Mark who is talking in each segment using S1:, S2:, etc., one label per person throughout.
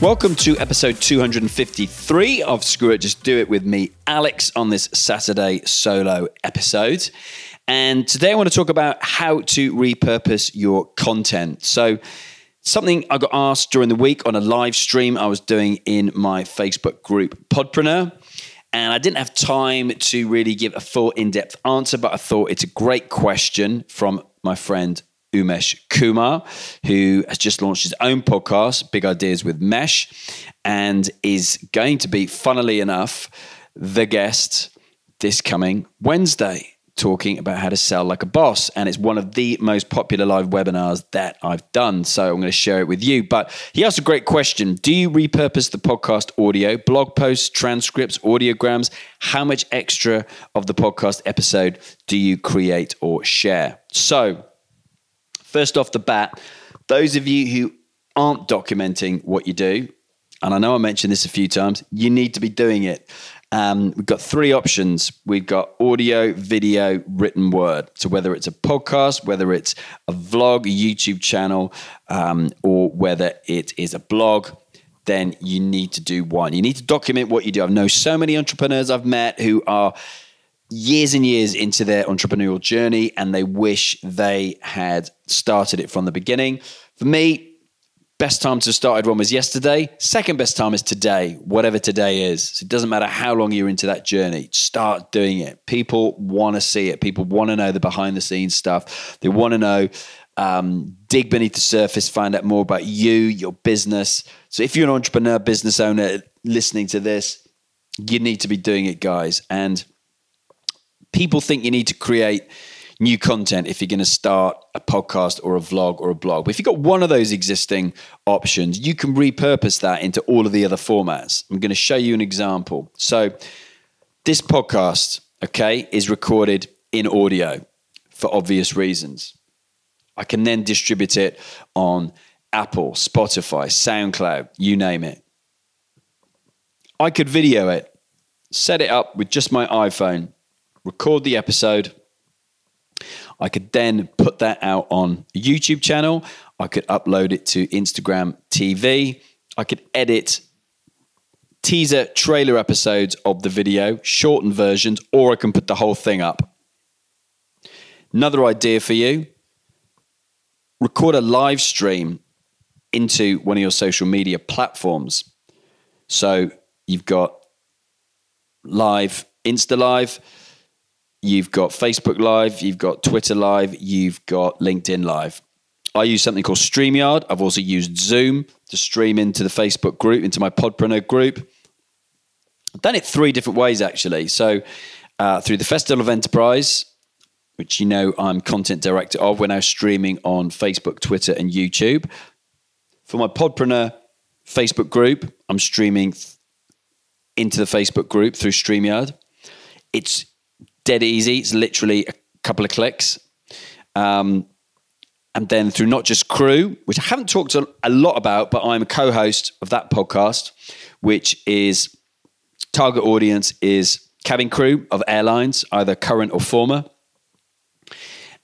S1: Welcome to episode 253 of Screw It, Just Do It with me, Alex, on this Saturday solo episode. And today I want to talk about how to repurpose your content. So, something I got asked during the week on a live stream I was doing in my Facebook group, Podpreneur. And I didn't have time to really give a full in depth answer, but I thought it's a great question from my friend Umesh Kumar, who has just launched his own podcast, Big Ideas with Mesh, and is going to be, funnily enough, the guest this coming Wednesday, talking about how to sell like a boss. And it's one of the most popular live webinars that I've done. So I'm going to share it with you. But he asked a great question Do you repurpose the podcast audio, blog posts, transcripts, audiograms? How much extra of the podcast episode do you create or share? So, First off the bat, those of you who aren't documenting what you do, and I know I mentioned this a few times, you need to be doing it. Um, we've got three options. We've got audio, video, written word. So whether it's a podcast, whether it's a vlog, a YouTube channel, um, or whether it is a blog, then you need to do one. You need to document what you do. I know so many entrepreneurs I've met who are years and years into their entrepreneurial journey and they wish they had started it from the beginning. For me, best time to start one was yesterday. Second best time is today, whatever today is. So it doesn't matter how long you're into that journey, start doing it. People want to see it. People want to know the behind the scenes stuff. They want to know, um, dig beneath the surface, find out more about you, your business. So if you're an entrepreneur, business owner listening to this, you need to be doing it, guys. And people think you need to create new content if you're going to start a podcast or a vlog or a blog. But if you've got one of those existing options, you can repurpose that into all of the other formats. I'm going to show you an example. So, this podcast, okay, is recorded in audio for obvious reasons. I can then distribute it on Apple, Spotify, SoundCloud, you name it. I could video it, set it up with just my iPhone, record the episode. I could then put that out on a YouTube channel. I could upload it to Instagram TV. I could edit teaser trailer episodes of the video, shortened versions, or I can put the whole thing up. Another idea for you record a live stream into one of your social media platforms. So you've got live, Insta Live, You've got Facebook Live, you've got Twitter Live, you've got LinkedIn Live. I use something called StreamYard. I've also used Zoom to stream into the Facebook group, into my Podpreneur group. I've done it three different ways actually. So uh, through the Festival of Enterprise, which you know I'm content director of, we're now streaming on Facebook, Twitter, and YouTube. For my Podpreneur Facebook group, I'm streaming into the Facebook group through StreamYard. It's dead easy. It's literally a couple of clicks. Um, and then through not just crew, which I haven't talked a, lot about, but I'm a co-host of that podcast, which is target audience is cabin crew of airlines, either current or former.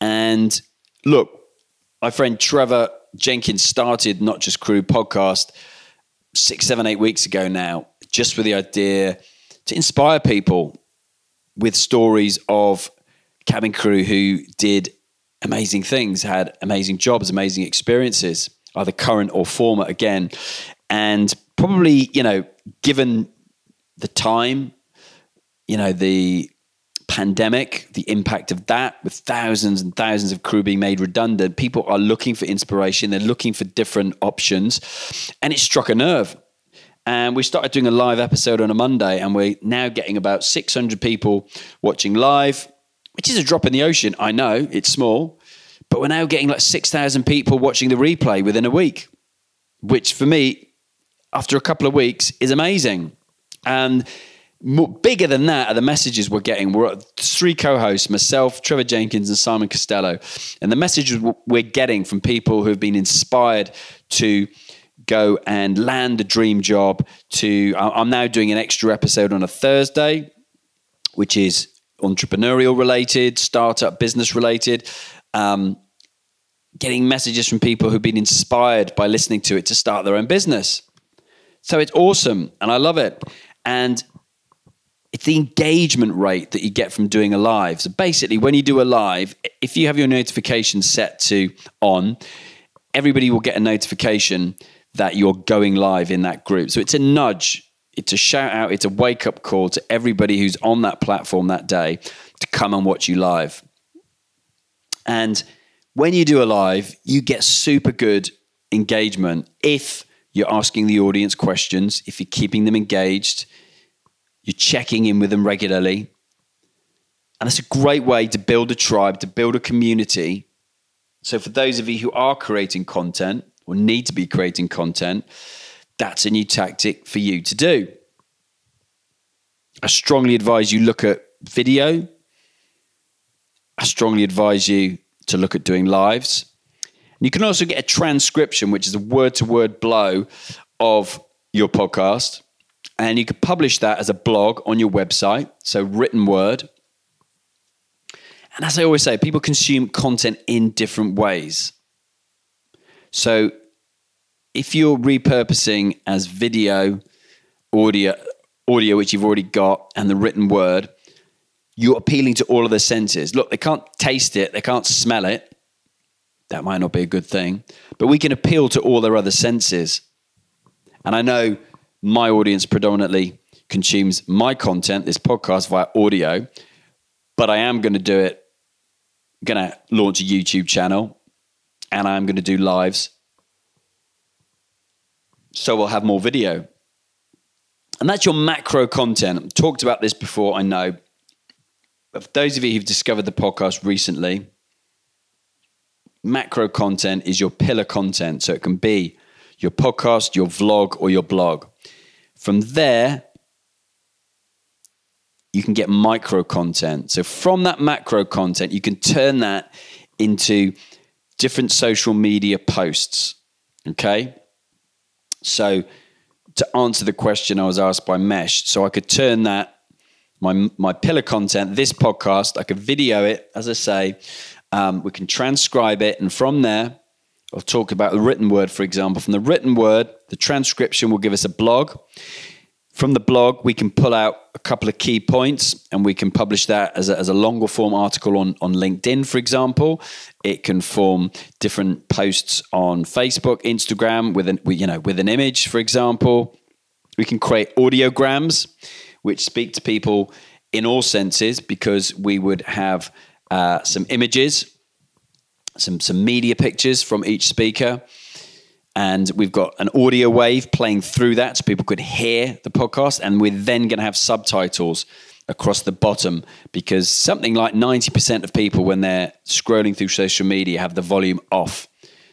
S1: And look, my friend Trevor Jenkins started Not Just Crew podcast six, seven, eight weeks ago now, just with the idea to inspire people with stories of cabin crew who did amazing things, had amazing jobs, amazing experiences, either current or former again. And probably, you know, given the time, you know, the pandemic, the impact of that, with thousands and thousands of crew being made redundant, people are looking for inspiration. They're looking for different options. And it struck a nerve. And we started doing a live episode on a Monday, and we're now getting about 600 people watching live, which is a drop in the ocean. I know it's small, but we're now getting like 6,000 people watching the replay within a week, which for me, after a couple of weeks, is amazing. And more, bigger than that are the messages we're getting. We're three co-hosts, myself, Trevor Jenkins, and Simon Costello, and the messages we're getting from people who have been inspired to go and land a dream job. To I'm now doing an extra episode on a Thursday, which is entrepreneurial related, startup business related. Um, getting messages from people who've been inspired by listening to it to start their own business. So it's awesome, and I love it. And it's the engagement rate that you get from doing a live. So basically, when you do a live, if you have your notifications set to on, everybody will get a notification that you're going live in that group. So it's a nudge, it's a shout out, it's a wake up call to everybody who's on that platform that day to come and watch you live. And when you do a live, you get super good engagement if you're asking the audience questions, if you're keeping them engaged you're checking in with them regularly. And that's a great way to build a tribe, to build a community. So, for those of you who are creating content or need to be creating content, that's a new tactic for you to do. I strongly advise you look at video. I strongly advise you to look at doing lives. And you can also get a transcription, which is a word to word blow of your podcast and you could publish that as a blog on your website, so written word. And as I always say, people consume content in different ways. So if you're repurposing as video, audio, audio which you've already got, and the written word, you're appealing to all of the senses. Look, they can't taste it, they can't smell it. That might not be a good thing, but we can appeal to all their other senses. And I know my audience predominantly consumes my content, this podcast via audio, but I am going to do it, going to launch a YouTube channel and I'm going to do lives. So we'll have more video. And that's your macro content. I've talked about this before, I know. But for those of you who've discovered the podcast recently, macro content is your pillar content. So it can be your podcast, your vlog, or your blog. From there, you can get micro content. So from that macro content, you can turn that into different social media posts. Okay. So to answer the question I was asked by Mesh, so I could turn that my my pillar content, this podcast, I could video it, as I say, um, we can transcribe it, and from there, I'll talk about the written word, for example. From the written word, the transcription will give us a blog. From the blog, we can pull out a couple of key points and we can publish that as a, as a longer form article on, on LinkedIn, for example. It can form different posts on Facebook, Instagram with an, you know, with an image, for example. We can create audiograms, which speak to people in all senses because we would have uh, some images some some media pictures from each speaker and we've got an audio wave playing through that so people could hear the podcast. And we're then going to have subtitles across the bottom because something like 90% of people when they're scrolling through social media have the volume off.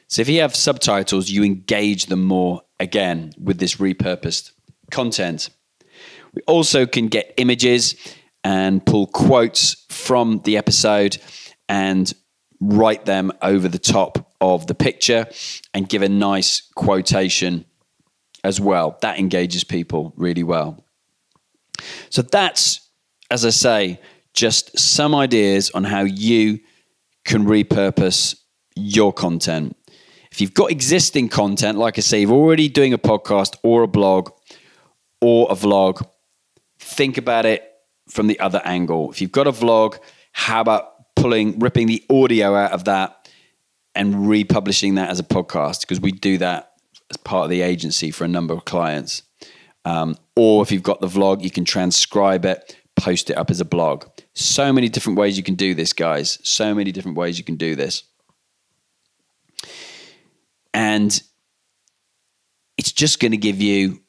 S1: So if you have subtitles you engage them more again with this repurposed content. We also can get images and pull quotes from the episode and write them over the top of the picture and give a nice quotation as well. That engages people really well. So that's, as I say, just some ideas on how you can repurpose your content. If you've got existing content, like I say, you're already doing a podcast or a blog or a vlog, think about it from the other angle. If you've got a vlog, how about pulling, ripping the audio out of that and republishing that as a podcast because we do that as part of the agency for a number of clients. Um, or if you've got the vlog, you can transcribe it, post it up as a blog. So many different ways you can do this, guys. So many different ways you can do this. And it's just going to give you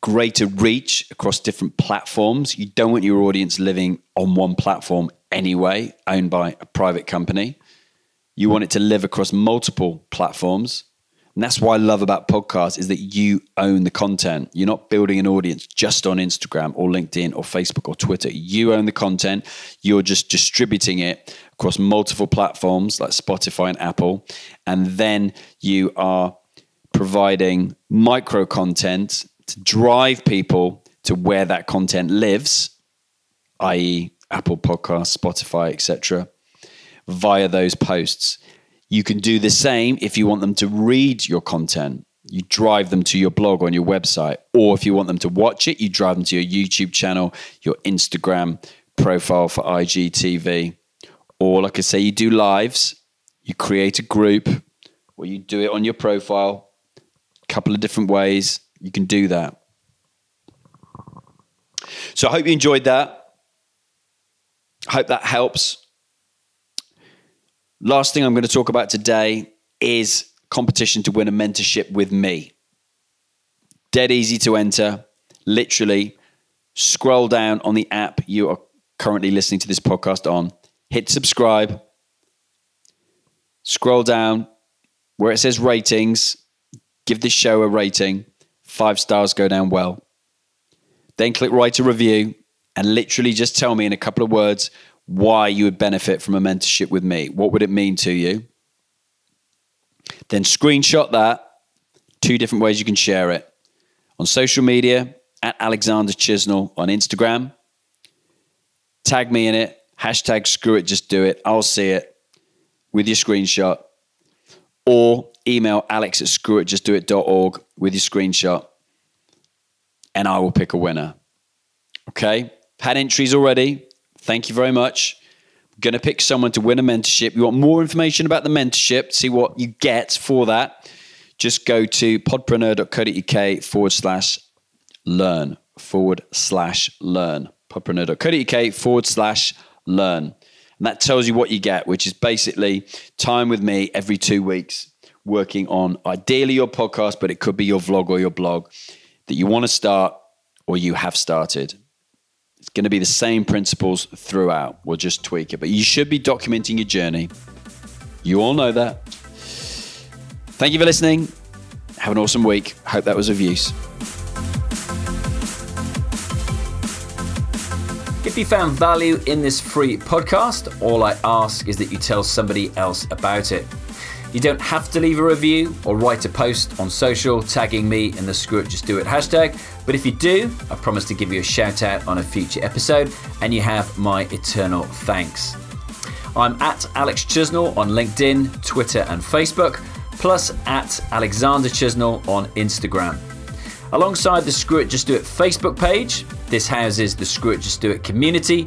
S1: greater reach across different platforms. You don't want your audience living on one platform anyway, owned by a private company. You want it to live across multiple platforms. And that's why I love about podcasts is that you own the content. You're not building an audience just on Instagram or LinkedIn or Facebook or Twitter. You own the content. You're just distributing it across multiple platforms like Spotify and Apple. And then you are providing micro content to drive people to where that content lives, i.e., Apple Podcasts, Spotify, etc., via those posts. You can do the same if you want them to read your content. You drive them to your blog on your website. Or if you want them to watch it, you drive them to your YouTube channel, your Instagram profile for IGTV. Or, like I say, you do lives, you create a group, or you do it on your profile. A couple of different ways you can do that. So I hope you enjoyed that. Hope that helps. Last thing I'm going to talk about today is competition to win a mentorship with me. Dead easy to enter. Literally, scroll down on the app you are currently listening to this podcast on, hit subscribe, scroll down where it says ratings, give this show a rating. Five stars go down well. Then click write a review and literally just tell me in a couple of words why you would benefit from a mentorship with me. What would it mean to you? Then screenshot that. Two different ways you can share it on social media at Alexander Chisnall on Instagram. Tag me in it. Hashtag screw it, just do it. I'll see it with your screenshot. Or email alex at screwitjustdoit.org with your screenshot and I will pick a winner. Okay? Had entries already. Thank you very much. Going to pick someone to win a mentorship. You want more information about the mentorship, see what you get for that, just go to podpreneur.co.uk forward slash learn forward slash learn. Podpreneur.co.uk forward slash learn. And that tells you what you get, which is basically time with me every two weeks working on ideally your podcast, but it could be your vlog or your blog that you want to start or you have started. It's going to be the same principles throughout. We'll just tweak it, but you should be documenting your journey. You all know that. Thank you for listening. Have an awesome week. Hope that was of use.
S2: If you found value in this free podcast, all I ask is that you tell somebody else about it. You don't have to leave a review or write a post on social tagging me in the Screw It Just Do It hashtag, but if you do, I promise to give you a shout out on a future episode and you have my eternal thanks. I'm at Alex Chisnall on LinkedIn, Twitter, and Facebook, plus at Alexander Chisnall on Instagram. Alongside the Screw It Just Do It Facebook page, this houses the Screw It Just Do It community